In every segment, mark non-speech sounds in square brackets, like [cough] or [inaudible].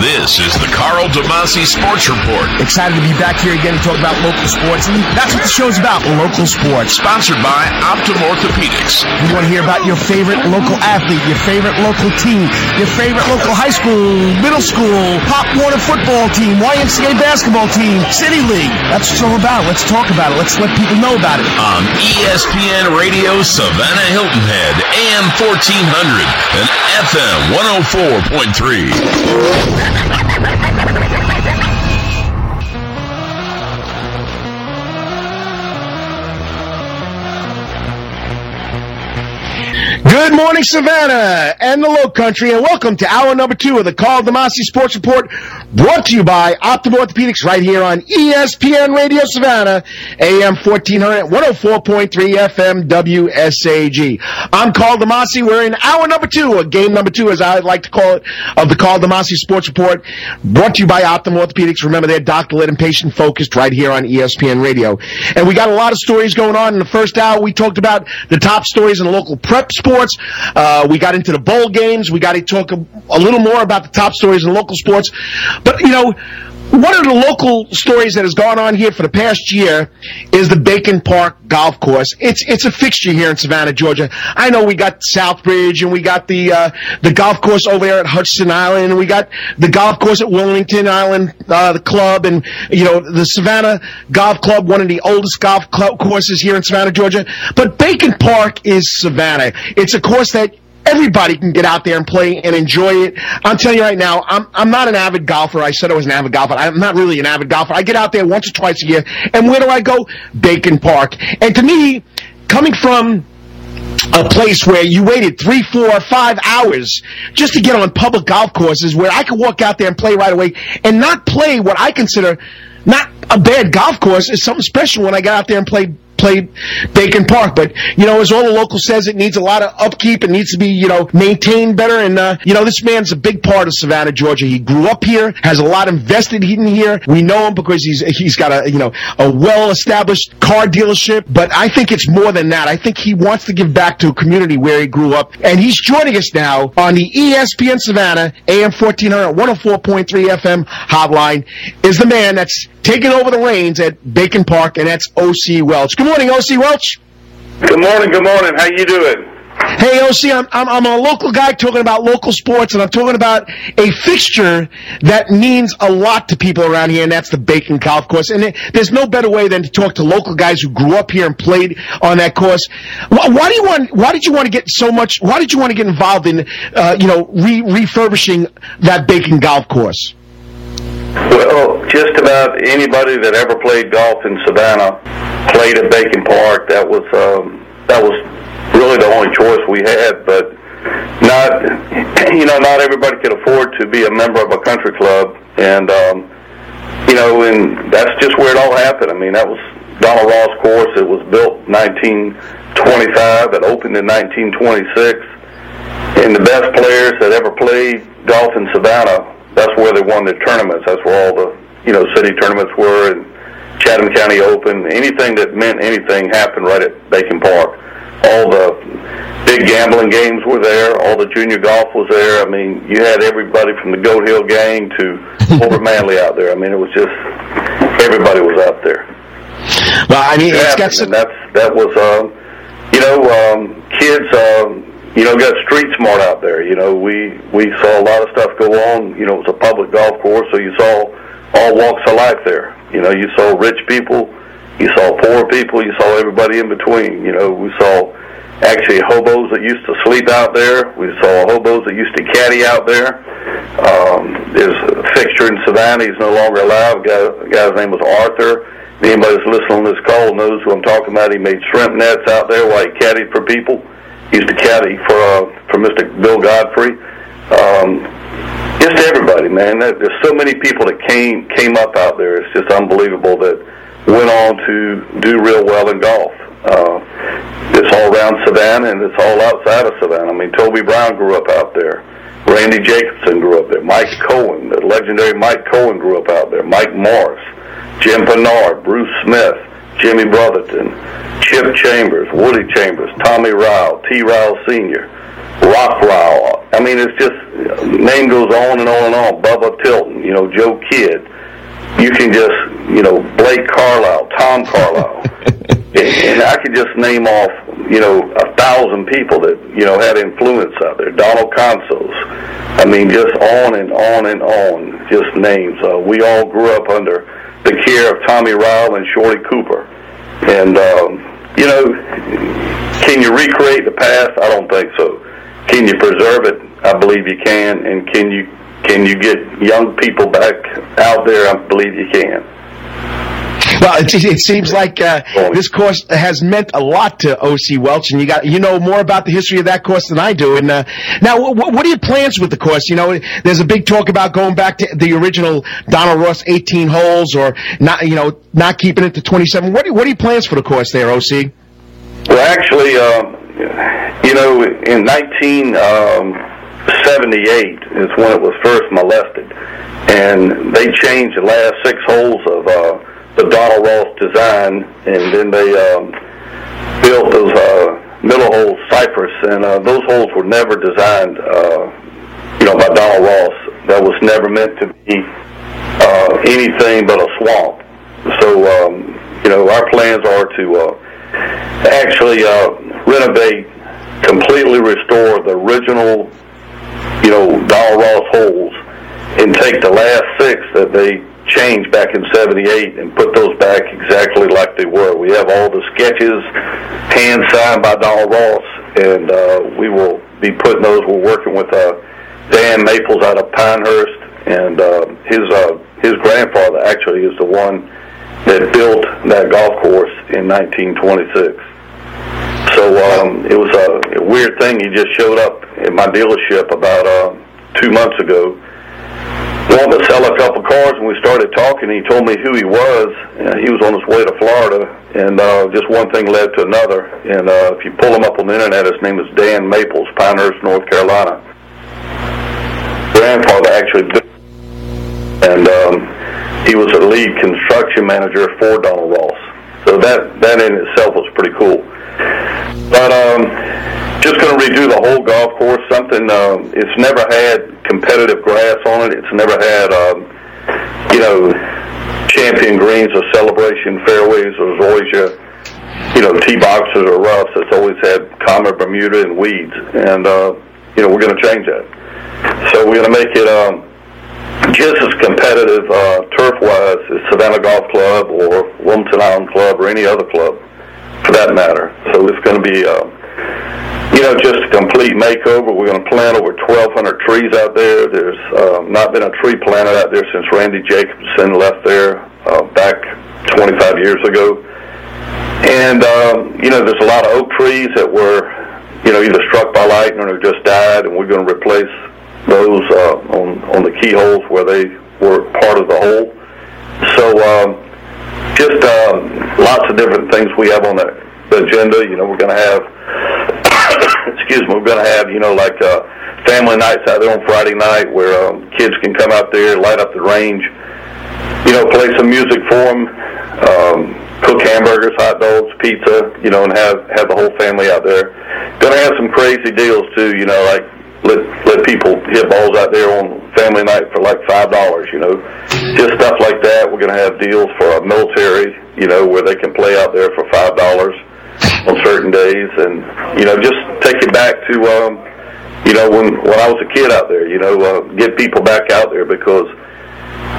This is the Karl DeMasi Sports Report. Excited to be back here again to talk about local sports. And that's what the show's about, local sports. Sponsored by Optim Orthopedics. You want to hear about your favorite local athlete, your favorite local team, your favorite local high school, middle school, Pop Warner football team, YMCA basketball team, City League. That's what it's all about. Let's talk about it. Let's let people know about it. On ESPN Radio Savannah Hilton Head, AM 1400 and FM 104.3. ハハハハ! Good morning, Savannah and the Low Country, and welcome to hour number two of the Karl DeMasi Sports Report, brought to you by Optim Orthopedics right here on ESPN Radio Savannah, AM 1400, 104.3 FM WSAG. I'm Karl DeMasi. We're in hour number two, or game number two, as I like to call it, of the Karl DeMasi Sports Report, brought to you by Optim Orthopedics. Remember, they're doctor-led and patient-focused right here on ESPN Radio. And we got a lot of stories going on. In the first hour, we talked about the top stories in the local prep sports. Uh, we got into the bowl games. We got to talk a, a little more about the top stories in local sports. But, you know, one of the local stories that has gone on here for the past year is the Bacon Park Golf Course. It's it's a fixture here in Savannah, Georgia. I know we got Southbridge and we got the uh, the golf course over there at Hutchinson Island, and we got the golf course at Wilmington Island, uh, the club, and you know the Savannah Golf Club, one of the oldest golf club courses here in Savannah, Georgia. But Bacon Park is Savannah. It's a course that everybody can get out there and play and enjoy it. I'm telling you right now, I'm I'm not an avid golfer. I said I was an avid golfer. I'm not really an avid golfer. I get out there once or twice a year, and where do I go? Bacon Park. And to me, coming from a place where you waited three, four, five hours just to get on public golf courses where I could walk out there and play right away and not play what I consider not a bad golf course is something special when I got out there and played played Bacon Park. But, you know, as all the local says, it needs a lot of upkeep. It needs to be, you know, maintained better. And, uh, you know, this man's a big part of Savannah, Georgia. He grew up here, has a lot invested in here. We know him because he's, he's got a, you know, a well-established car dealership. But I think it's more than that. I think he wants to give back to a community where he grew up. And he's joining us now on the ESPN Savannah AM 1400 104.3 FM hotline is the man that's taking over the reins at Bacon Park, and that's O.C. Welch. Good morning, O.C. Welch. Good morning, good morning. How you doing? Hey, OC, I'm, I'm, I'm, a local guy talking about local sports, and I'm talking about a fixture that means a lot to people around here, and that's the Bacon Golf Course. And it, there's no better way than to talk to local guys who grew up here and played on that course. Why, why do you want? Why did you want to get so much? Why did you want to get involved in, uh, you know, re- refurbishing that Bacon Golf Course? Well, just about anybody that ever played golf in Savannah played at Bacon Park. That was um, that was really the only choice we had. But not [clears throat] you know not everybody could afford to be a member of a country club, and um, you know, and that's just where it all happened. I mean, that was Donald Ross course. It was built 1925. It opened in 1926. And the best players that ever played golf in Savannah that's where they won their tournaments. That's where all the you know city tournaments were, and Chatham County Open. Anything that meant anything happened right at Bacon Park. All the big gambling games were there. All the junior golf was there. I mean, you had everybody from the Goat Hill Gang to Over [laughs] Manley out there. I mean, it was just everybody was out there. Well, I mean, it's got some... and that's that was, um, you know, um, kids. Um, you know, got street smart out there. You know, we we saw a lot of stuff go on. You know, it was a public golf course, so you saw all walks of life there. You know, you saw rich people, you saw poor people, you saw everybody in between. You know, we saw actually hobos that used to sleep out there. We saw hobos that used to caddy out there. Um, there's a fixture in Savannah. He's no longer alive. guy, guy's name was Arthur. Anybody that's listening on this call knows who I'm talking about. He made shrimp nets out there while he caddied for people used to caddy for uh, for Mr. Bill Godfrey. Um, just everybody, man. There's so many people that came came up out there. It's just unbelievable that went on to do real well in golf. Uh, it's all around Savannah and it's all outside of Savannah. I mean, Toby Brown grew up out there. Randy Jacobson grew up there. Mike Cohen, the legendary Mike Cohen grew up out there. Mike Morris, Jim Bernard, Bruce Smith. Jimmy Brotherton, Chip Chambers, Woody Chambers, Tommy Ryle, T. Ryle Sr., Rock Ryle. I mean, it's just name goes on and on and on. Bubba Tilton, you know, Joe Kidd. You can just, you know, Blake Carlisle, Tom Carlisle. [laughs] and I could just name off, you know, a thousand people that, you know, had influence out there. Donald Consos. I mean, just on and on and on, just names. Uh, we all grew up under the care of Tommy Ryle and Shorty Cooper. And, um, you know, can you recreate the past? I don't think so. Can you preserve it? I believe you can. And can you can you get young people back out there? I believe you can. [laughs] Well, it, it seems like uh, this course has meant a lot to OC Welch, and you got you know more about the history of that course than I do. And uh, now, what, what are your plans with the course? You know, there's a big talk about going back to the original Donald Ross 18 holes, or not, you know, not keeping it to 27. What are, what are your plans for the course there, OC? Well, actually, uh, you know, in 1978 um, is when it was first molested, and they changed the last six holes of uh, the Donald Ross design, and then they um, built those uh, middle holes, Cypress, and uh, those holes were never designed, uh, you know, by Donald Ross. That was never meant to be uh, anything but a swamp. So, um, you know, our plans are to uh, actually uh, renovate, completely restore the original, you know, Donald Ross holes, and take the last six that they changed back in 78 and put those back exactly like they were. We have all the sketches hand signed by Donald Ross, and uh, we will be putting those. We're working with uh, Dan Maples out of Pinehurst, and uh, his uh, his grandfather actually is the one that built that golf course in 1926. So um, it was a, a weird thing. He just showed up at my dealership about uh, two months ago wanted to sell a couple cars, and we started talking. He told me who he was. And he was on his way to Florida, and uh, just one thing led to another. And uh, if you pull him up on the internet, his name is Dan Maples, Pinehurst, North Carolina. Grandfather actually, and um, he was a lead construction manager for Donald Ross. So that that in itself was pretty cool. But um, just going to redo the whole golf course. Something um, it's never had competitive grass on it. It's never had um, you know champion greens or celebration fairways. There's always you know tee boxes or roughs. It's always had common Bermuda and weeds, and uh, you know we're going to change that. So we're going to make it um, just as competitive uh, turf-wise as Savannah Golf Club or Wilmington Island Club or any other club for that matter. So it's going to be, uh, you know, just a complete makeover. We're going to plant over 1,200 trees out there. There's uh, not been a tree planted out there since Randy Jacobson left there uh, back 25 years ago. And, um, you know, there's a lot of oak trees that were, you know, either struck by lightning or just died, and we're going to replace those uh, on, on the keyholes where they were part of the hole. So, um, just uh, lots of different things we have on the agenda. You know, we're going to have, excuse me, we're going to have, you know, like uh, family nights out there on Friday night where um, kids can come out there, light up the range, you know, play some music for them, um, cook hamburgers, hot dogs, pizza, you know, and have have the whole family out there. Going to have some crazy deals too, you know, like let let people hit balls out there on family night for like five dollars, you know, just stuff like that. We're going to have deals for a military, you know, where they can play out there for five dollars on certain days, and you know, just take it back to, um, you know, when when I was a kid out there, you know, uh, get people back out there because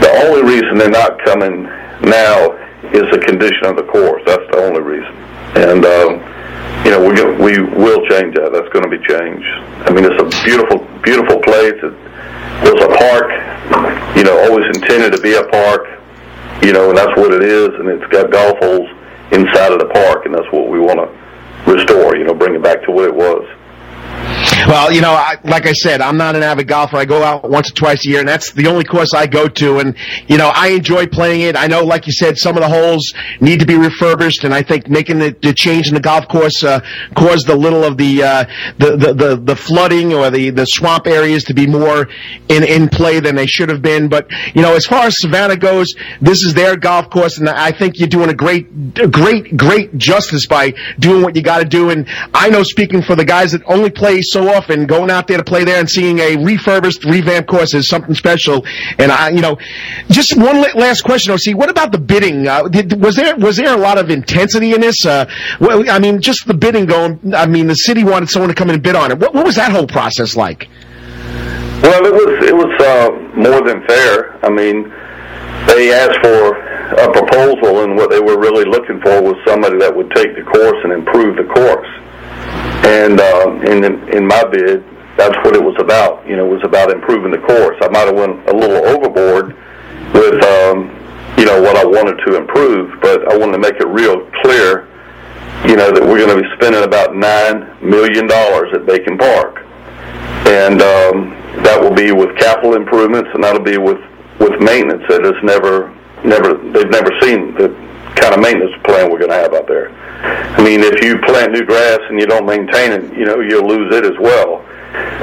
the only reason they're not coming now is the condition of the course. That's the only reason, and. Um, you know, we we will change that. That's going to be changed. I mean, it's a beautiful, beautiful place. It was a park, you know, always intended to be a park, you know, and that's what it is. And it's got golf holes inside of the park, and that's what we want to restore. You know, bring it back to what it was. Well, you know, I, like I said, I'm not an avid golfer. I go out once or twice a year, and that's the only course I go to. And you know, I enjoy playing it. I know, like you said, some of the holes need to be refurbished, and I think making the, the change in the golf course uh, caused a little of the, uh, the, the the the flooding or the the swamp areas to be more in in play than they should have been. But you know, as far as Savannah goes, this is their golf course, and I think you're doing a great, great, great justice by doing what you got to do. And I know, speaking for the guys that only play so often. Going out there to play there and seeing a refurbished, revamped course is something special. And I, you know, just one last question, OC. What about the bidding? Uh, did, was there was there a lot of intensity in this? Uh, well, I mean, just the bidding going. I mean, the city wanted someone to come in and bid on it. What, what was that whole process like? Well, it was it was uh, more than fair. I mean, they asked for a proposal, and what they were really looking for was somebody that would take the course and improve the course. And uh, in in my bid, that's what it was about. You know, it was about improving the course. I might have went a little overboard with um, you know what I wanted to improve, but I wanted to make it real clear. You know that we're going to be spending about nine million dollars at Bacon Park, and um, that will be with capital improvements, and that'll be with with maintenance that has never never they've never seen the kind of maintenance plan we're going to have out there. I mean, if you plant new grass and you don't maintain it, you know you'll lose it as well.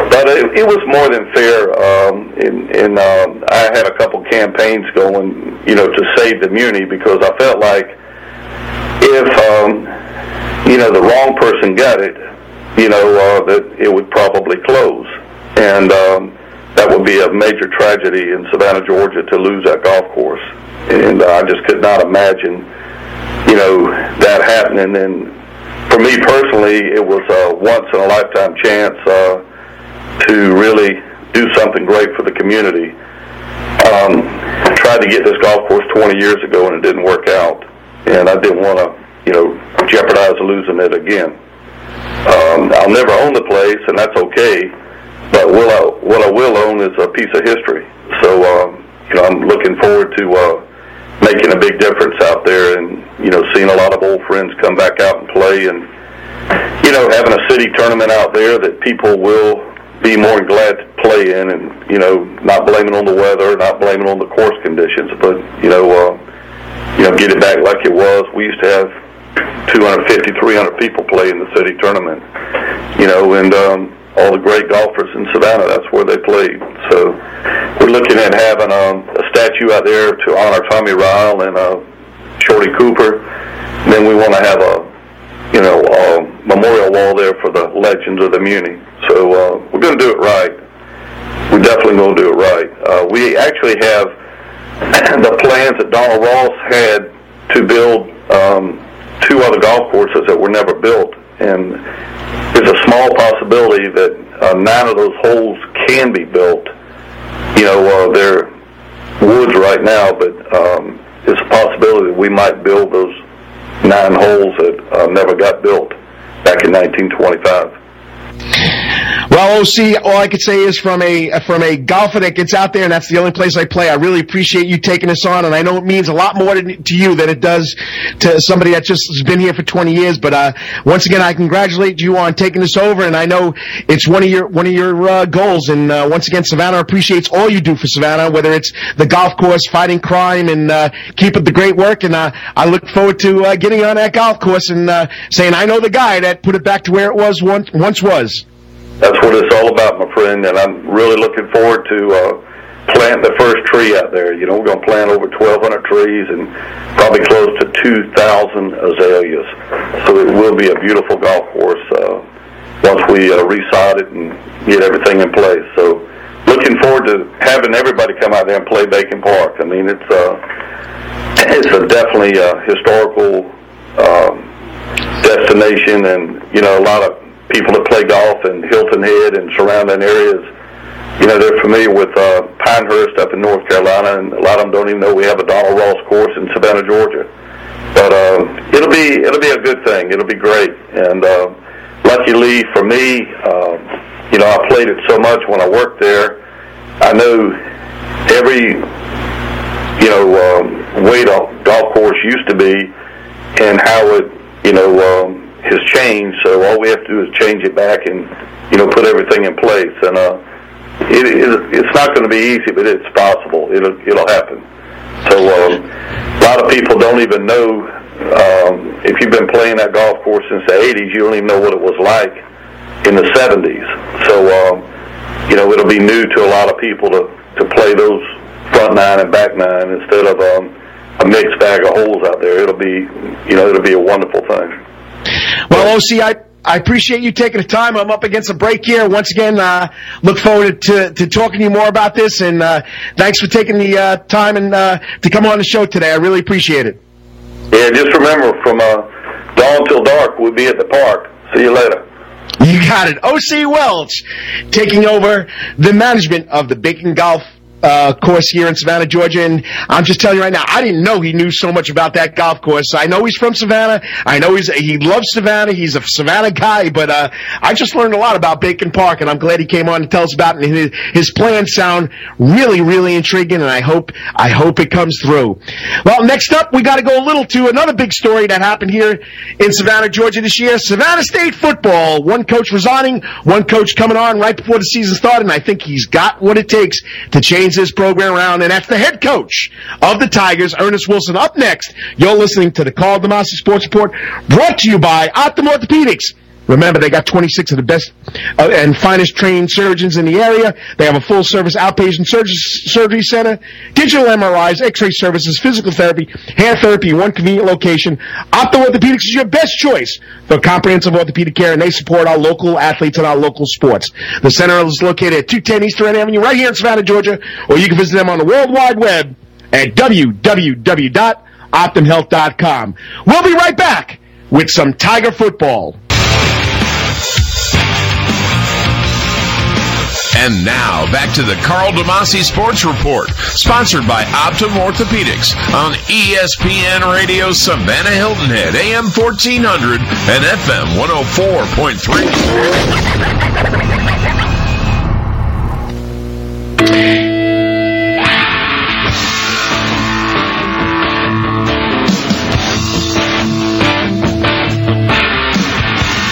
But it, it was more than fair. Um, in, in um, I had a couple campaigns going, you know, to save the Muni because I felt like if um, you know the wrong person got it, you know uh, that it would probably close, and um, that would be a major tragedy in Savannah, Georgia, to lose that golf course and I just could not imagine, you know, that happening. And for me personally, it was a once in a lifetime chance uh, to really do something great for the community. Um, tried to get this golf course 20 years ago, and it didn't work out, and I didn't want to, you know, jeopardize losing it again. Um, I'll never own the place, and that's okay. But will I, what I will own is a piece of history. So, um, you know, I'm looking forward to uh, making a big difference out there, and you know, seeing a lot of old friends come back out and play, and you know, having a city tournament out there that people will be more than glad to play in, and you know, not blaming on the weather, not blaming on the course conditions, but you know, uh, you know, get it back like it was. We used to have 250, 300 people play in the city tournament, you know, and um, all the great golfers in Savannah. That's where they played. So we're looking at having a, a statue out there to honor Tommy Ryle and uh, Shorty Cooper. And then we want to have a you know a memorial wall there for the legends of the Muni. So uh, we're going to do it right. We're definitely going to do it right. Uh, we actually have [clears throat] the plans that Donald Ross had to build um, two other golf courses that were never built, and there's a small possibility that uh, nine of those holes can be built. You know, uh, they're woods right now, but um, it's a possibility that we might build those nine holes that uh, never got built back in 1925. Well, OC, all I could say is from a from a golfer that gets out there, and that's the only place I play. I really appreciate you taking us on, and I know it means a lot more to, to you than it does to somebody that just has been here for 20 years. But uh, once again, I congratulate you on taking us over, and I know it's one of your one of your uh, goals. And uh, once again, Savannah appreciates all you do for Savannah, whether it's the golf course, fighting crime, and uh, keep up the great work. And uh, I look forward to uh, getting on that golf course and saying I know the guy that put it back to where it was once once was that's what it's all about, my friend. And I'm really looking forward to uh, planting the first tree out there. You know, we're going to plant over 1,200 trees and probably close to 2,000 azaleas. So it will be a beautiful golf course uh, once we uh, resod it and get everything in place. So looking forward to having everybody come out there and play Bacon Park. I mean, it's uh, [clears throat] it's a definitely a historical um, destination, and you know, a lot of people that play golf in Hilton Head and surrounding areas, you know, they're familiar with uh, Pinehurst up in North Carolina, and a lot of them don't even know we have a Donald Ross course in Savannah, Georgia. But uh, it'll be it'll be a good thing. It'll be great. And uh, luckily for me, uh, you know, I played it so much when I worked there. I know every you know um, way the golf course used to be, and how it you know. Um, has changed. So all we have to do is change it back and you know put everything in place. And uh, it, it, it's not going to be easy, but it's possible. It'll it'll happen. So um, a lot of people don't even know. Um, if you've been playing that golf course since the 80s, you don't even know what it was like in the 70s. So um, you know it'll be new to a lot of people to to play those front nine and back nine instead of um, a mixed bag of holes out there. It'll be you know it'll be a wonderful thing. Well, OC, I, I appreciate you taking the time. I'm up against a break here. Once again, uh, look forward to, to talking to you more about this. And uh, thanks for taking the uh, time and uh, to come on the show today. I really appreciate it. Yeah, just remember from uh, dawn till dark, we'll be at the park. See you later. You got it. O.C. Welch taking over the management of the Bacon Golf uh, course here in Savannah, Georgia. And I'm just telling you right now, I didn't know he knew so much about that golf course. I know he's from Savannah. I know he's he loves Savannah. He's a Savannah guy. But uh, I just learned a lot about Bacon Park, and I'm glad he came on to tell us about it. And his, his plans sound really, really intriguing, and I hope I hope it comes through. Well, next up, we got to go a little to another big story that happened here in Savannah, Georgia this year. Savannah State football. One coach resigning, one coach coming on right before the season started, and I think he's got what it takes to change this program around, and that's the head coach of the Tigers, Earnest Wilson. Up next, you're listening to the Karl DeMasi Sports Report, brought to you by Optim Orthopedics. Remember, they got 26 of the best uh, and finest trained surgeons in the area. They have a full service outpatient surg- surgery center, digital MRIs, x-ray services, physical therapy, hair therapy one convenient location. Optim Orthopedics is your best choice for comprehensive orthopedic care, and they support our local athletes and our local sports. The center is located at 210 East End Avenue right here in Savannah, Georgia, or you can visit them on the World Wide Web at www.optimhealth.com. We'll be right back with some Tiger football. And now back to the Karl DeMasi Sports Report, sponsored by Optim Orthopedics on ESPN Radio Savannah Hilton Head, AM 1400 and FM 104.3.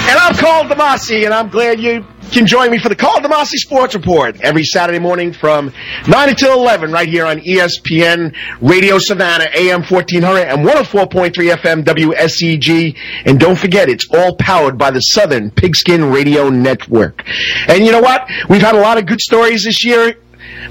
And I'm Karl Demasi, and I'm glad you can join me for the Karl Demasi Sports Report every Saturday morning from 9 until 11 right here on ESPN Radio Savannah, AM 1400 and 104.3 FM WSEG. And don't forget, it's all powered by the Southern Pigskin Radio Network. And you know what? We've had a lot of good stories this year.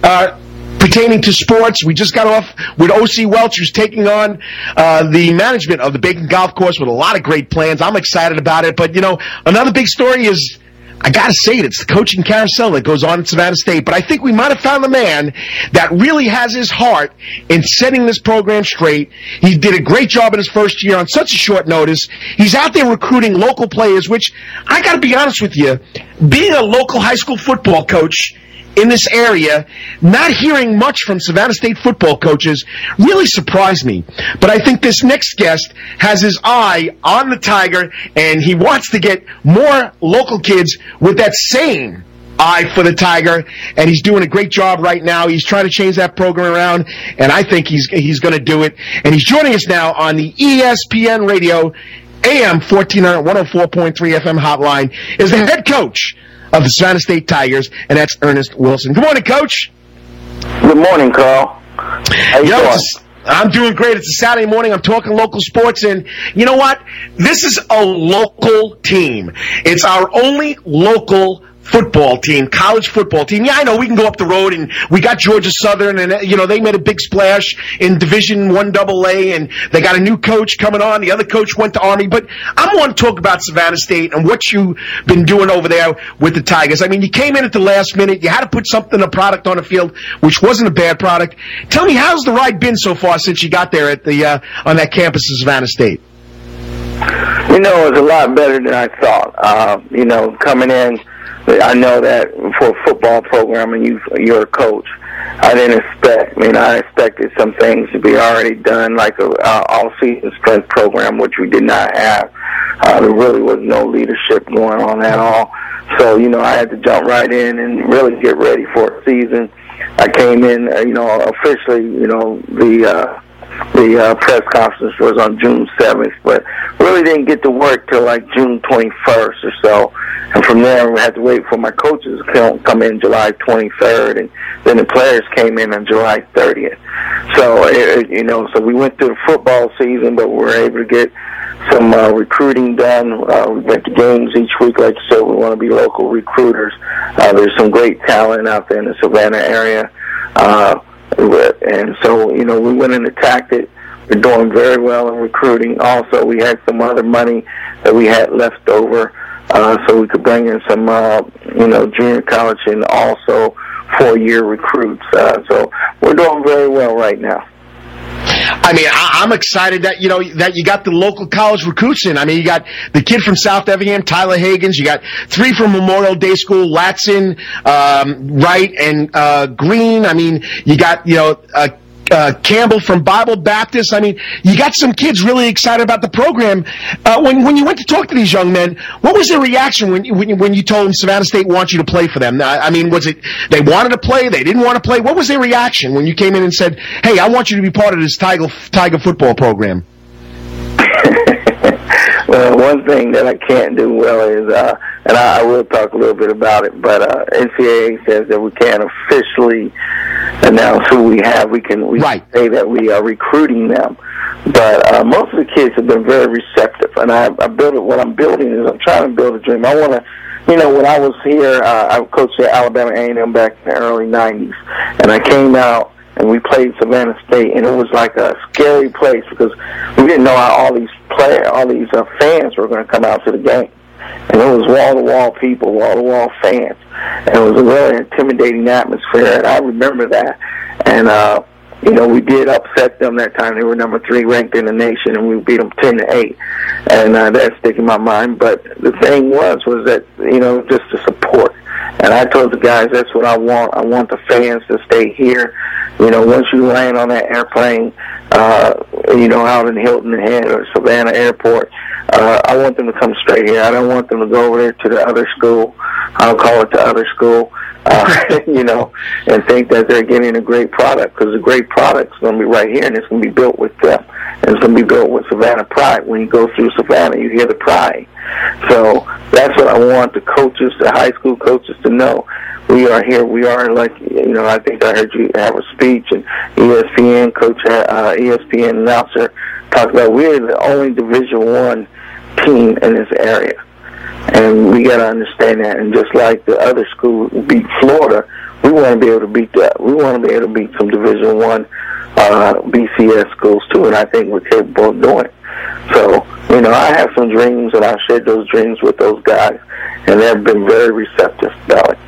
Uh, pertaining to sports. We just got off with O.C. Welch, who's taking on uh, the management of the Bacon Golf Course with a lot of great plans. I'm excited about it. But, you know, another big story is. I gotta say it, it's the coaching carousel that goes on at Savannah State, but I think we might have found the man that really has his heart in setting this program straight. He did a great job in his first year on such a short notice. He's out there recruiting local players, which I gotta be honest with you, being a local high school football coach, in this area, not hearing much from Savannah State football coaches really surprised me. But I think this next guest has his eye on the Tiger, and he wants to get more local kids with that same eye for the Tiger, and he's doing a great job right now. He's trying to change that program around, and I think he's he's going to do it. And he's joining us now on the ESPN Radio AM 1400 104.3 FM hotline is the head coach of the Savannah State Tigers, and that's Earnest Wilson. Good morning, Coach. Good morning, Karl. How you Yo, doing? I'm doing great. It's a Saturday morning. I'm talking local sports, and you know what? This is a local team. It's our only local football team, college football team. Yeah, I know we can go up the road, and we got Georgia Southern, and uh, you know they made a big splash in Division One Double A, and they got a new coach coming on. The other coach went to Army, but I want to talk about Savannah State and what you've been doing over there with the Tigers. I mean, you came in at the last minute. You had to put something, a product on the field, which wasn't a bad product. Tell me, how's the ride been so far since you got there at the uh, on that campus of Savannah State? You know, it was a lot better than I thought. Uh, you know, coming in, I know that for a football program and you, you're a coach, I didn't expect. I mean, I expected some things to be already done, like a uh, all-season strength program, which we did not have. Uh, there really was no leadership going on at all. So, you know, I had to jump right in and really get ready for a season. I came in, uh, you know, officially, you know, the uh, the uh, press conference was on June 7th, but really didn't get to work till like June 21st or so. And from there, we had to wait for my coaches to come- in July 23rd, and then the players came in on July 30th. So, it- you know, so we went through the football season, but we were able to get some uh, recruiting done. Uh, we went to games each week, like I said. We want to be local recruiters. Uh, there's some great talent out there in the Savannah area. Uh, and so, you know, we went and attacked it. We're doing very well in recruiting. Also, we had some other money that we had left over uh, so we could bring in some, uh, you know, junior college and also four-year recruits. Uh, so we're doing very well right now. I mean, I, am excited that you know that you got the local college recruits in. I mean, you got the kid from South Effingham, Tyler Hagens. You got three from Memorial Day School, Latson, um, Wright, and uh, Green. I mean, you got you know uh, uh, Campbell from Bible Baptist. I mean, you got some kids really excited about the program. Uh, when when you went to talk to these young men, what was their reaction when when when you told them Savannah State wants you to play for them? I, I mean, was it they wanted to play, they didn't want to play? What was their reaction when you came in and said, "Hey, I want you to be part of this Tiger Tiger football program"? Well, one thing that I can't do well is, uh, and I, I will talk a little bit about it, but uh, NCAA says that we can't officially announce who we have. We can we right. say that we are recruiting them, but uh, most of the kids have been very receptive. And I, I build it. What I'm building is I'm trying to build a dream. I want to. You know, when I was here, uh, I coached at Alabama A&M back in the early '90s, and I came out and we played Savannah State, and it was like a scary place because we didn't know how all these player, all these uh, fans were going to come out to the game, and it was wall to wall people, wall to wall fans, and it was a really intimidating atmosphere, and I remember that, and uh, you know, we did upset them that time. They were number three ranked in the nation, and we beat them ten to eight, and uh, that's sticking in my mind. But the thing was, was that you know, just the support. And I told the guys, that's what I want. I want the fans to stay here. You know, once you land on that airplane, uh, you know, out in Hilton Head or Savannah Airport, uh, I want them to come straight here. I don't want them to go over there to the other school. I'll call it the other school uh, [laughs] you know, and think that they're getting a great product because the great product's going to be right here and it's going to be built with them. And it's going to be built with Savannah pride. When you go through Savannah, you hear the pride. So that's what I want the coaches, the high school coaches to know. We are here. We are like, you know, I think I heard you have a speech and ESPN coach, uh, ESPN announcer talked about we're the only Division One team in this area and we got to understand that. And just like the other school beat Florida, we want to be able to beat that. We want to be able to beat some Division One uh, BCS schools too, and I think we're capable of doing it. So, you know, I have some dreams, and I've shared those dreams with those guys, and they've been very receptive about it.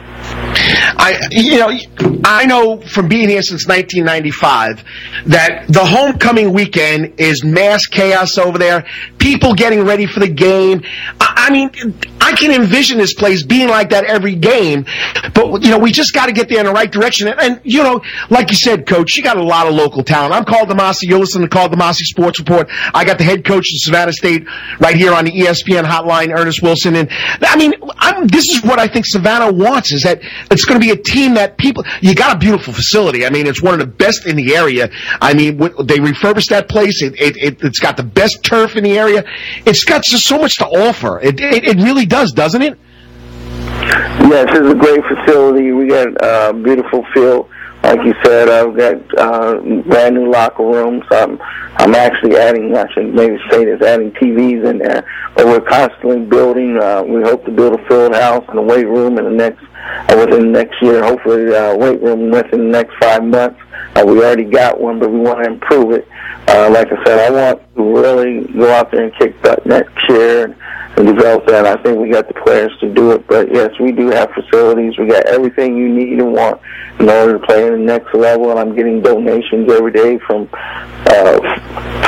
I, you know, I know from being here since 1995 that the homecoming weekend is mass chaos over there. People getting ready for the game. I, I mean, I can envision this place being like that every game. But you know, we just got to get there in the right direction. And, and, you know, like you said, Coach, you got a lot of local talent. I'm Karl DeMasi. You're listening to Karl DeMasi Sports Report. I got the head coach of Savannah State right here on the ESPN hotline, Earnest Wilson. And I mean, I'm, this is what I think Savannah wants: is that it's going to be a team that people. You got a beautiful facility. I mean, it's one of the best in the area. I mean, they refurbished that place. It, it, it has got the best turf in the area. It's got just so much to offer. It it, it really does, doesn't it? Yes, it's a great facility. We got a uh, beautiful field like you said, I've got uh, brand new locker rooms. I'm, I'm actually adding, I should maybe say this, adding TVs in there. But we're constantly building. Uh, we hope to build a field house and a weight room in the next, uh, within the next year. Hopefully, uh, weight room within the next five months. Uh, we already got one, but we want to improve it. Uh, like I said, I want to really go out there and kick butt next year. And, and develop that. I think we got the players to do it. But yes, we do have facilities. We got everything you need and want in order to play in the next level. And I'm getting donations every day from uh,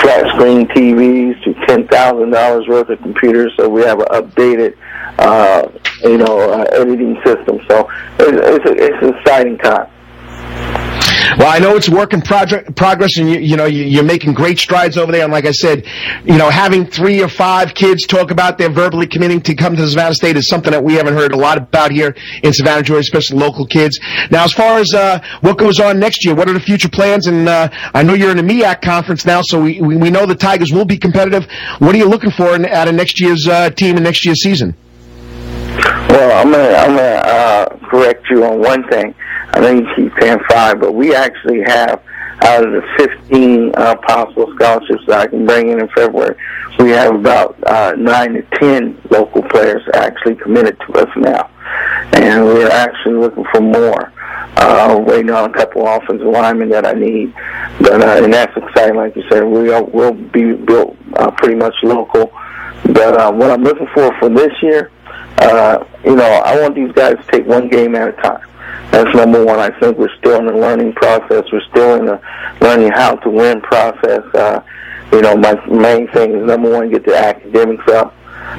flat screen TVs to ten thousand dollars worth of computers. So we have an updated, uh, you know, uh, editing system. So it's, it's, a, it's an exciting time. Well, I know it's work in project, progress, and you, you know you, are making great strides over there. And like I said, you know, having three or five kids talk about their verbally committing to come to Savannah State is something that we haven't heard a lot about here in Savannah, Georgia, especially local kids. Now, as far as uh, what goes on next year, what are the future plans? And uh, I know you're in the MEAC conference now, so we, we know the Tigers will be competitive. What are you looking for in, out of next year's uh, team and next year's season? Well, I'm gonna I'm gonna uh, correct you on one thing. I you keep saying five, but we actually have out of the 15 uh, possible scholarships that I can bring in in February, we have about uh, nine to ten local players actually committed to us now, and we're actually looking for more. Uh, waiting on a couple offensive linemen that I need, but uh, and that's exciting. Like you said, we are, will be built uh, pretty much local. But uh, what I'm looking for for this year uh, you know, I want these guys to take one game at a time. That's number one. I think we're still in the learning process. We're still in the learning how to win process. Uh, you know, my main thing is number one, get the academics up.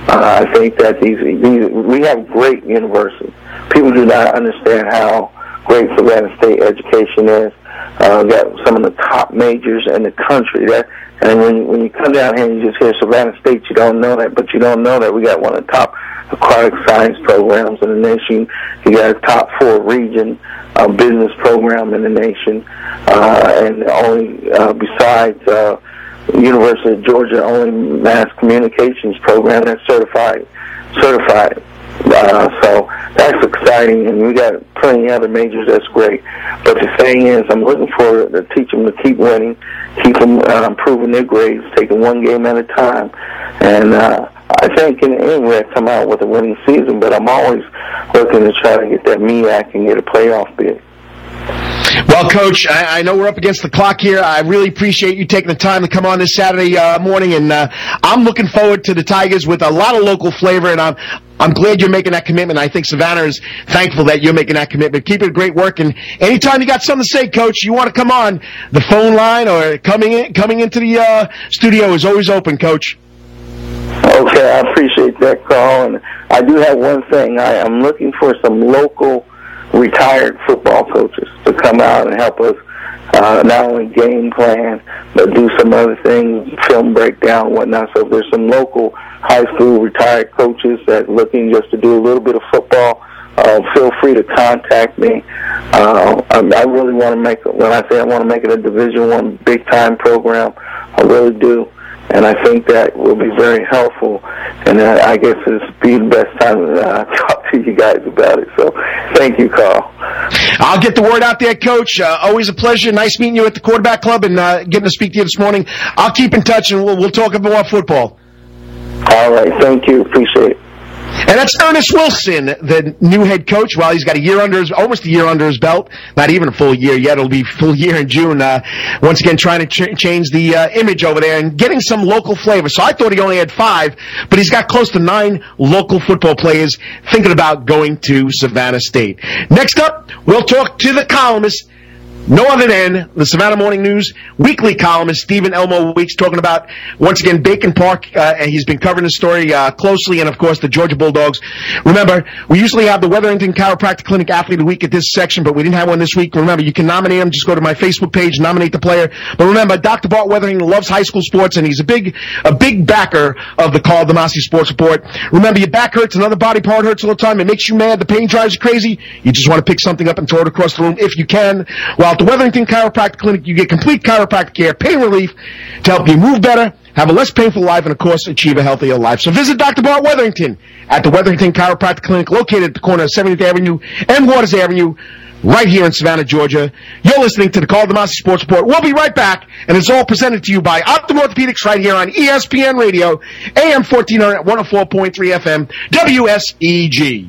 Uh, I think that these, these we have great universities. People do not understand how great Savannah State education is. Uh, got some of the top majors in the country. That and when you, when you come down here and you just hear Savannah State, you don't know that, but you don't know that we got one of the top aquatic science programs in the nation. You got a top four region uh, business program in the nation, uh, and only uh, besides. Uh, University of Georgia only mass communications program that's certified certified uh, so that's exciting, and we got plenty other majors. That's great. But the thing is, I'm looking for to teach them to keep winning, keep them uh, improving their grades, taking one game at a time. And uh, I think in the end we'll come out with a winning season. But I'm always looking to try to get that MEAC and get a playoff bid. Well, Coach, I, I, know we're up against the clock here. I really appreciate you taking the time to come on this Saturday uh, morning, and uh, I'm looking forward to the Tigers with a lot of local flavor, and I'm I'm glad you're making that commitment. I think Savannah is thankful that you're making that commitment. Keep it great work, and anytime you got something to say, Coach, you want to come on, the phone line or coming in coming into the uh, studio is always open, Coach. Okay, I appreciate that call, and I do have one thing. I am looking for some local retired football coaches to come out and help us uh, not only game plan, but do some other things, film breakdown, whatnot. So if there's some local high school retired coaches that looking just to do a little bit of football, uh, feel free to contact me. Uh, I, I really want to make when I say I want to make it a Division One big time program, I really do and I think that will be very helpful. And uh, I guess it's be the best time to uh, to you guys about it. So thank you, Karl. I'll get the word out there, Coach. Uh, always a pleasure. Nice meeting you at the quarterback club and uh, getting to speak to you this morning. I'll keep in touch and we'll, we'll talk about football. All right. Thank you. Appreciate it. And that's Earnest Wilson, the new head coach. Well, he's got a year under his, almost a year under his belt. Not even a full year yet. It'll be full year in June. Uh, once again, trying to ch- change the uh, image over there and getting some local flavor. So I thought he only had five, but he's got close to nine local football players thinking about going to Savannah State. Next up, we'll talk to the columnist no other than the Savannah Morning News weekly columnist Stephen Elmo Weeks talking about once again Bacon Park, uh, and he's been covering the story uh, closely, and of course the Georgia Bulldogs. Remember, we usually have the Wetherington Chiropractic Clinic Athlete of the Week at this section, but we didn't have one this week. Remember, you can nominate him. Just go to my Facebook page, nominate the player. But remember, Dr. Bart Wetherington loves high school sports, and he's a big a big backer of the Karl DeMasi Sports Report. Remember, your back hurts, another body part hurts all the time. It makes you mad. The pain drives you crazy. You just want to pick something up and throw it across the room if you can. While the Wetherington Chiropractic Clinic, you get complete chiropractic care, pain relief to help you move better, have a less painful life, and of course, achieve a healthier life. So visit Dr. Bart Wetherington at the Wetherington Chiropractic Clinic located at the corner of 70th Avenue and Waters Avenue right here in Savannah, Georgia. You're listening to the Karl DeMasi Sports Report. We'll be right back, and it's all presented to you by Optim Orthopedics right here on ESPN Radio, AM 1400 104.3 FM, WSEG.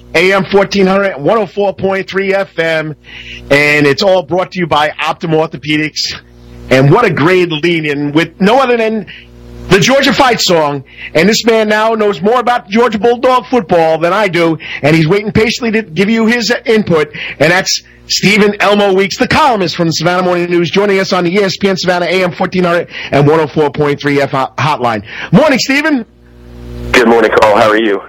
AM 1400, 104.3 FM, and it's all brought to you by Optim Orthopedics. And what a great lead in with no other than the Georgia fight song. And this man now knows more about Georgia Bulldog football than I do, and he's waiting patiently to give you his input. And that's Stephen Elmo Weeks, the columnist from the Savannah Morning News, joining us on the ESPN Savannah AM 1400 and 104.3 F hotline. Morning, Stephen. Good morning, Karl. How are you?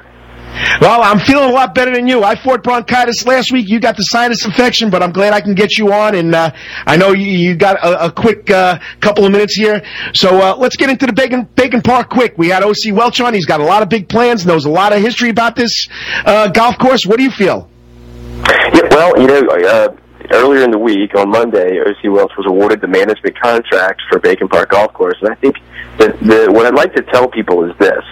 Well, I'm feeling a lot better than you. I fought bronchitis last week. You got the sinus infection, but I'm glad I can get you on. And uh, I know you, you got a, a quick uh, couple of minutes here. So uh, let's get into the Bacon, Bacon Park quick. We had O.C. Welch on. He's got a lot of big plans, knows a lot of history about this uh, golf course. What do you feel? Yeah, well, you know, uh, earlier in the week on Monday, OC Welch was awarded the management contract for Bacon Park Golf Course, and I think that the, what I'd like to tell people is this: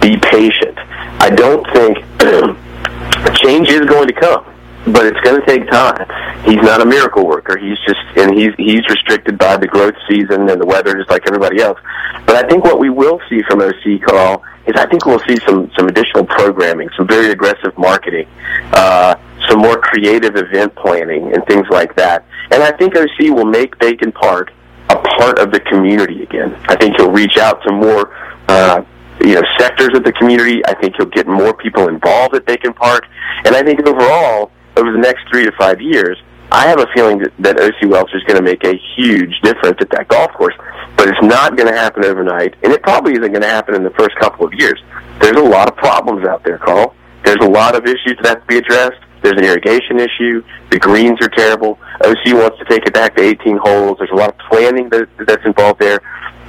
be patient. I don't think [clears throat] change is going to come but it's going to take time. He's not a miracle worker. He's just, and he's he's restricted by the growth season and the weather, just like everybody else. But I think what we will see from OC Karl is I think we'll see some some additional programming, some very aggressive marketing, uh, some more creative event planning, and things like that. And I think OC will make Bacon Park a part of the community again. I think he'll reach out to more. Uh, you know, sectors of the community. I think he'll get more people involved at Bacon Park. And I think overall, over the next three to five years, I have a feeling that, that OC Welsh is going to make a huge difference at that golf course. But it's not going to happen overnight, and it probably isn't going to happen in the first couple of years. There's a lot of problems out there, Karl. There's a lot of issues that have to be addressed. There's an irrigation issue. The greens are terrible. OC wants to take it back to 18 holes. There's a lot of planning that, that's involved there.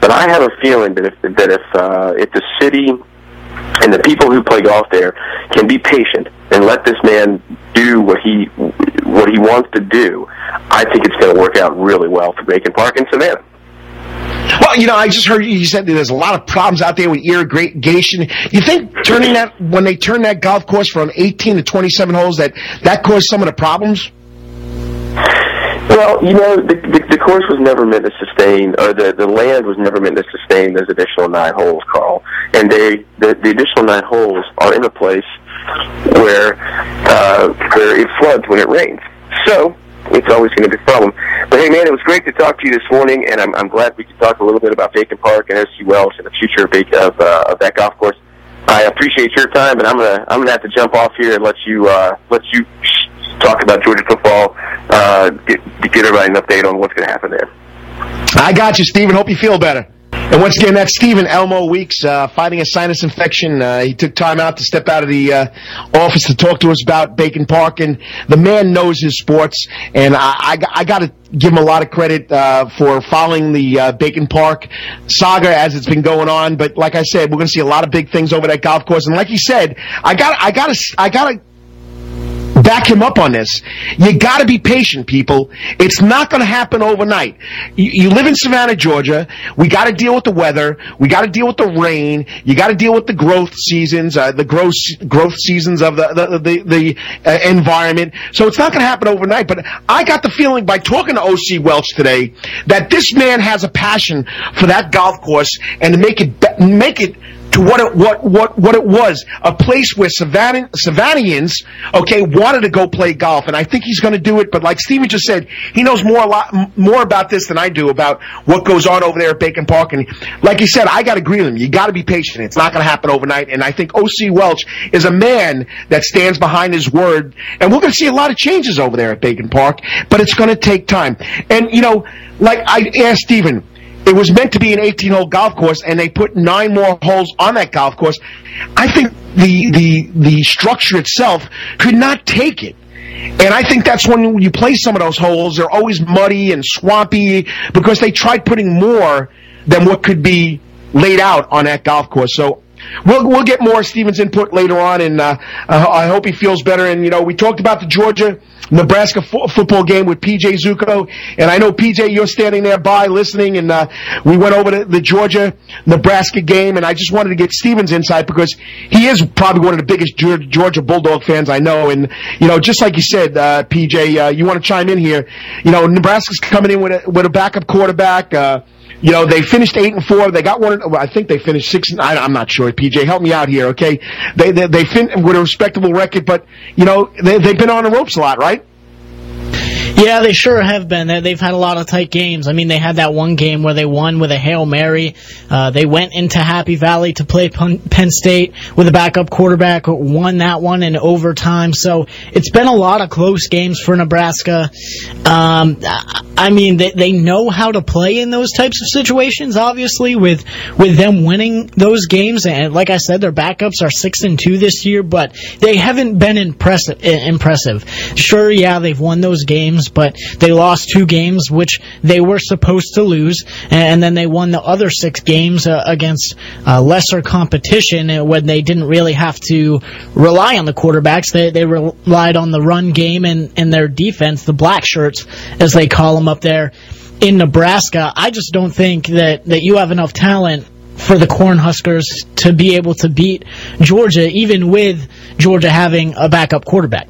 But I have a feeling that if that if uh, if the city and the people who play golf there can be patient and let this man do what he what he wants to do, I think it's going to work out really well for Bacon Park and Savannah. Well, you know, I just heard you said that there's a lot of problems out there with irrigation. You think turning that when they turn that golf course from 18 to 27 holes that that caused some of the problems? Well, you know, the, the, the course was never meant to sustain, or the, the land was never meant to sustain those additional nine holes, Karl. And they the, the additional nine holes are in a place where uh, where it floods when it rains. So it's always going to be a problem. But hey, man, it was great to talk to you this morning, and I'm, I'm glad we could talk a little bit about Bacon Park and OC Welsh and the future of, uh, of that golf course. I appreciate your time, and I'm gonna I'm gonna have to jump off here and let you uh, let you talk about Georgia football. Uh, get, get everybody an update on what's going to happen there. I got you, Stephen. Hope you feel better. And once again, that's Stephen Elmo Weeks uh, fighting a sinus infection. Uh, he took time out to step out of the uh, office to talk to us about Bacon Park, and the man knows his sports. And I, I, I got to give him a lot of credit uh, for following the uh, Bacon Park saga as it's been going on. But like I said, we're going to see a lot of big things over that golf course. And like he said, I got, I got to, I got to back him up on this. You got to be patient, people. It's not going to happen overnight. You, you, live in Savannah, Georgia. We got to deal with the weather. We got to deal with the rain. You got to deal with the growth seasons, uh, the growth growth seasons of the the the, the uh, environment. So it's not going to happen overnight. But I got the feeling by talking to OC Welsh today that this man has a passion for that golf course and to make it make it to what it, what, what, what it was. A place where Savannians, okay, wanted to go play golf. And I think he's going to do it. But like Stephen just said, he knows more, a lot, more about this than I do about what goes on over there at Bacon Park. And like he said, I got to agree with him. You got to be patient. It's not going to happen overnight. And I think O.C. Welsh is a man that stands behind his word. And we're going to see a lot of changes over there at Bacon Park, but it's going to take time. And, you know, like I asked Stephen, it was meant to be an 18-hole golf course, and they put nine more holes on that golf course. I think the the the structure itself could not take it. And I think that's when you play some of those holes, they're always muddy and swampy because they tried putting more than what could be laid out on that golf course. So we'll we'll get more Stephens input later on, and uh, I hope he feels better. And you know, we talked about the Georgia Nebraska fo- football game with PJ Zuko. And I know, PJ, you're standing there by listening, and uh, we went over to the Georgia Nebraska game, and I just wanted to get Stephen's insight because he is probably one of the biggest Georgia Bulldog fans I know. And, you know, just like you said, uh, PJ, uh, you want to chime in here. You know, Nebraska's coming in with a, with a backup quarterback. Uh, you know, they finished eight and four. They got one. I think they finished six. And, I, am not sure. PJ, help me out here, okay? They they, they fin- with a respectable record, but you know they, they've been on the ropes a lot, right? Yeah, they sure have been. They've had a lot of tight games. I mean, they had that one game where they won with a Hail Mary. Uh, they went into Happy Valley to play Penn State with a backup quarterback, won that one in overtime. So it's been a lot of close games for Nebraska. Um, I mean, they, they know how to play in those types of situations, obviously, with, with them winning those games. And like I said, their backups are 6 and 2 this year, but they haven't been impressive. impressive. Sure, yeah, they've won those games games, but they lost two games which they were supposed to lose, and then they won the other six games uh, against uh, lesser competition uh, when they didn't really have to rely on the quarterbacks. They they relied on the run game and and their defense, the black shirts as they call them up there in Nebraska. I just don't think that that you have enough talent for the Cornhuskers to be able to beat Georgia, even with Georgia having a backup quarterback.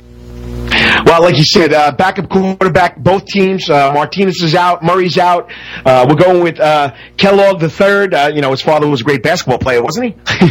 Well, like you said, uh, backup quarterback, both teams. Uh, Martinez is out, Murray's out. Uh, we're going with uh, Kellogg the third. Uh, you know, his father was a great basketball player, wasn't he? [laughs]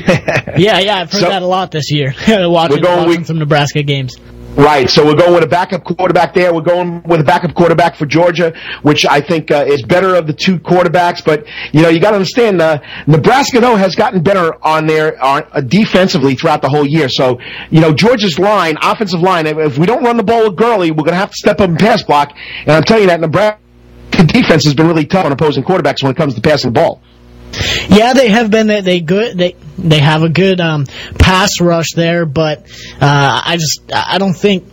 yeah, yeah, I've heard so, that a lot this year. [laughs] watching, we're going watching with, some Nebraska games. Right. So we're going with a backup quarterback there. We're going with a backup quarterback for Georgia, which I think uh, is better of the two quarterbacks. But you know, you got to understand, uh, Nebraska though has gotten better on their on, uh, defensively throughout the whole year. So you know, Georgia's line, offensive line, if we don't run the ball with Gurley, we're going to have to step up and pass block. And I'm telling you that Nebraska defense has been really tough on opposing quarterbacks when it comes to passing the ball. Yeah, they have been. They good. They they have a good um, pass rush there, but uh, I just I don't think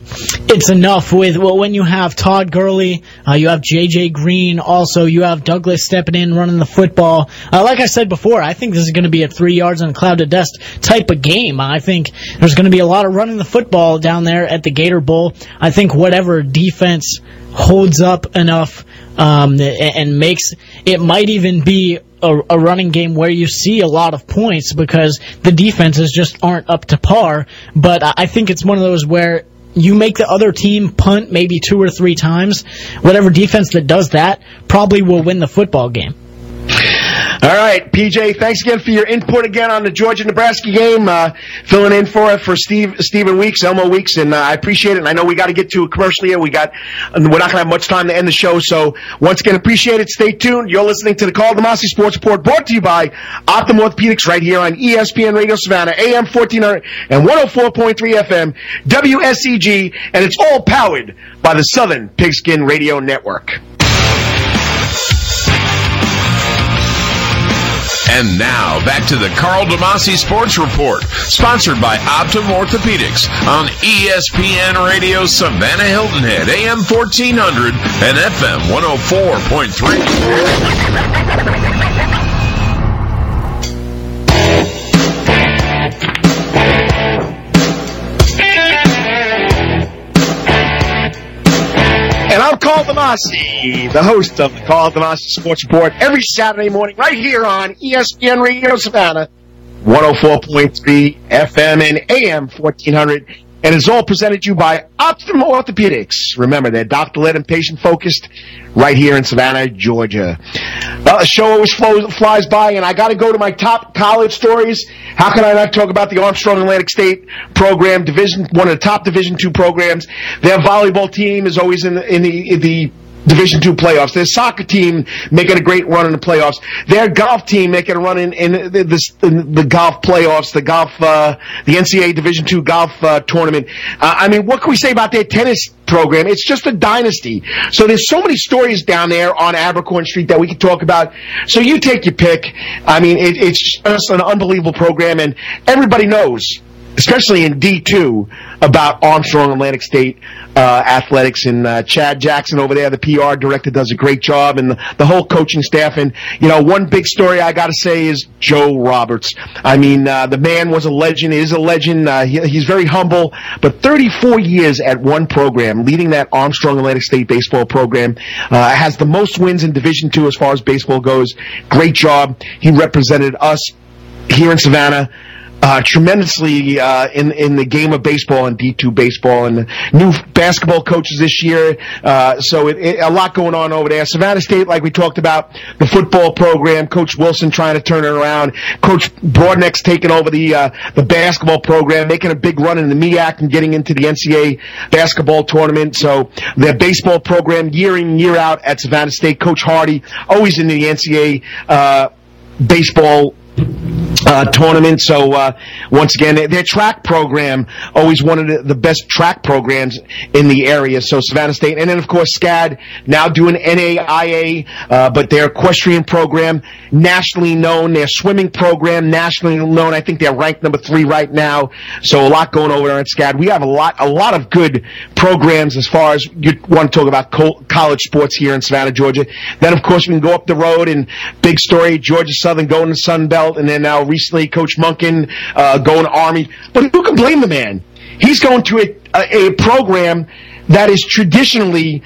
it's enough. With well, when you have Todd Gurley, uh, you have J.J. Green, also you have Douglas stepping in running the football. Uh, like I said before, I think this is going to be a three yards and a cloud of dust type of game. I think there's going to be a lot of running the football down there at the Gator Bowl. I think whatever defense holds up enough um, and makes it might even be a, a, running game where you see a lot of points because the defenses just aren't up to par. But I think it's one of those where you make the other team punt maybe two or three times. Whatever defense that does that probably will win the football game. All right, PJ, thanks again for your input again on the Georgia Nebraska game. Uh, filling in for for Steve Stephen Weeks, Elmo Weeks, and uh, I appreciate it. And I know we got to get to a commercial here. We got we're not going to have much time to end the show. So once again, appreciate it. Stay tuned. You're listening to the Karl DeMasi Sports Report, brought to you by Optim Orthopedics, right here on ESPN Radio Savannah, AM 1400 and 104.3 FM, WSEG, and it's all powered by the Southern Pigskin Radio Network. And now, back to the Karl DeMasi Sports Report, sponsored by Optim Orthopedics on ESPN Radio Savannah Hilton Head, AM 1400 and FM 104.3. I'm DeMasi, the host of the Karl DeMasi Sports Report, every Saturday morning right here on ESPN Radio Savannah, 104.3 FM and AM 1400 and it's all presented to you by Optim Orthopedics. Remember, they're doctor-led and patient-focused right here in Savannah, Georgia. Well, the show always flows, flies by, and I got to go to my top college stories. How can I not talk about the Armstrong Atlantic State program, division one of the top Division two programs? Their volleyball team is always in the, in the, in the Division two playoffs. Their soccer team making a great run in the playoffs. Their golf team making a run in, in, the, in the golf playoffs, the golf, uh, the NCAA Division two golf uh, tournament. Uh, I mean, what can we say about their tennis program? It's just a dynasty. So there's so many stories down there on Abercorn Street that we could talk about. So you take your pick. I mean, it, it's just an unbelievable program, and everybody knows especially in D2, about Armstrong Atlantic State athletics. And uh, Chad Jackson over there, the PR director, does a great job, and the, the whole coaching staff. And you know, one big story I got to say is Joe Roberts. I mean, uh, the man was a legend. Is a legend. Uh, he, he's very humble, but 34 years at one program, leading that Armstrong Atlantic State baseball program, uh, has the most wins in Division Two as far as baseball goes. Great job. He represented us here in Savannah uh, tremendously uh, in in the game of baseball and D two baseball and new basketball coaches this year. Uh, so it, it, a lot going on over there. Savannah State, like we talked about, the football program. Coach Wilson trying to turn it around. Coach Broadnax taking over the uh, the basketball program, making a big run in the MEAC and getting into the NCAA basketball tournament. So their baseball program year in year out at Savannah State. Coach Hardy always in the NCAA uh, baseball uh, tournament. So uh, once again, their, their, track program always one of the, best track programs in the area. So Savannah State, and then of course SCAD now doing NAIA, uh, but their equestrian program nationally known. Their swimming program nationally known. I think they're ranked number three right now. So a lot going over there at SCAD. We have a lot, a lot of good programs as far as you want to talk about co- college sports here in Savannah, Georgia. Then, of course, we can go up the road and big story, Georgia Southern going to Sun Belt, and then now recently Coach Monken uh, going to Army. But who can blame the man? He's going to a, a, a program that is traditionally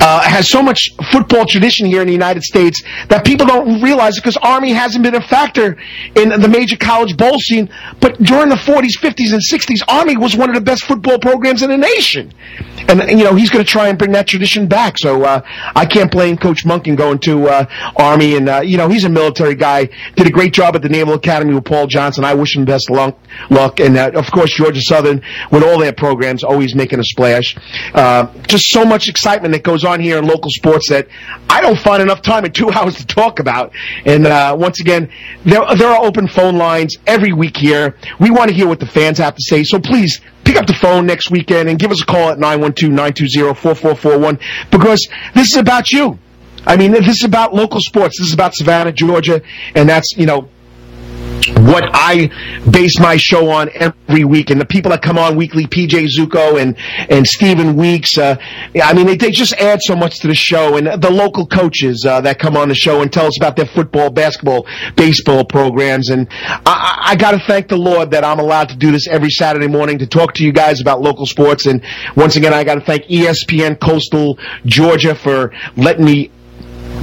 uh, has so much football tradition here in the United States that people don't realize it because Army hasn't been a factor in the major college bowl scene. But during the 40s, 50s, and 60s, Army was one of the best football programs in the nation. And, you know, he's going to try and bring that tradition back. So uh, I can't blame Coach Monken going to uh, Army. And, uh, you know, he's a military guy. Did a great job at the Naval Academy with Paul Johnson. I wish him best luck. luck. And, uh, of course, Georgia Southern, with all their programs, always making a splash. Uh, just so much excitement that goes on here in local sports that I don't find enough time in two [laughs] hours to talk about. And uh, once again, there, there are open phone lines every week here. We want to hear what the fans have to say. So please pick up the phone next weekend and give us a call at 912-920-4441 because this is about you. I mean, this is about local sports. This is about Savannah, Georgia, and that's, you know, what I base my show on every week, and the people that come on weekly, PJ Zuko and and Stephen Weeks. Uh, I mean, they, they just add so much to the show, and the local coaches uh, that come on the show and tell us about their football, basketball, baseball programs. And I, I got to thank the Lord that I'm allowed to do this every Saturday morning to talk to you guys about local sports. And once again, I got to thank ESPN Coastal Georgia for letting me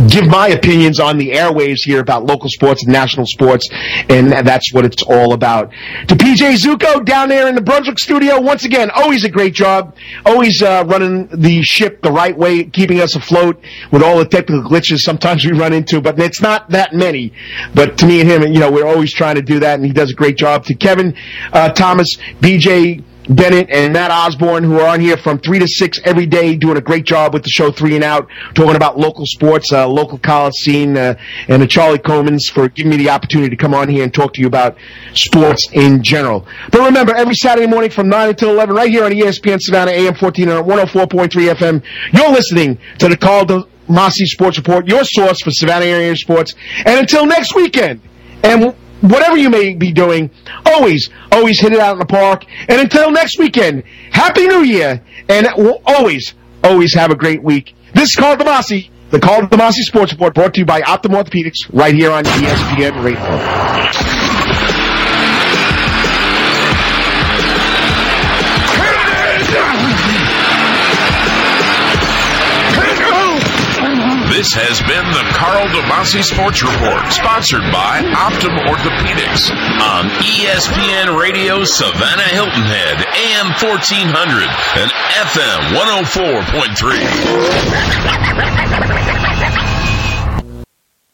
give my opinions on the airwaves here about local sports and national sports, and that's what it's all about. To PJ Zuko down there in the Brunswick studio, once again, always a great job, always uh, running the ship the right way, keeping us afloat with all the technical glitches sometimes [laughs] we run into, but it's not that many. But to me and him, you know, we're always trying to do that, and he does a great job. To Kevin uh, Thomas, BJ Bennett and Matt Osborne, who are on here from 3 to 6 every day, doing a great job with the show 3 and Out, talking about local sports, uh, local college scene, uh, and the Charlie Comans for giving me the opportunity to come on here and talk to you about sports in general. But remember, every Saturday morning from 9 until 11, right here on ESPN Savannah, AM 1400, 104.3 FM, you're listening to the Karl Massey Sports Report, your source for Savannah area sports. And until next weekend, and whatever you may be doing, always, always hit it out in the park. And until next weekend, Happy New Year, and always, always have a great week. This is Karl DeMasi, the Karl DeMasi Sports Report, brought to you by Optim Orthopedics, right here on ESPN Radio. This has been the Karl DeMasi Sports Report, sponsored by Optim Orthopedics on ESPN Radio Savannah Hilton Head, AM 1400 and FM 104.3. [laughs]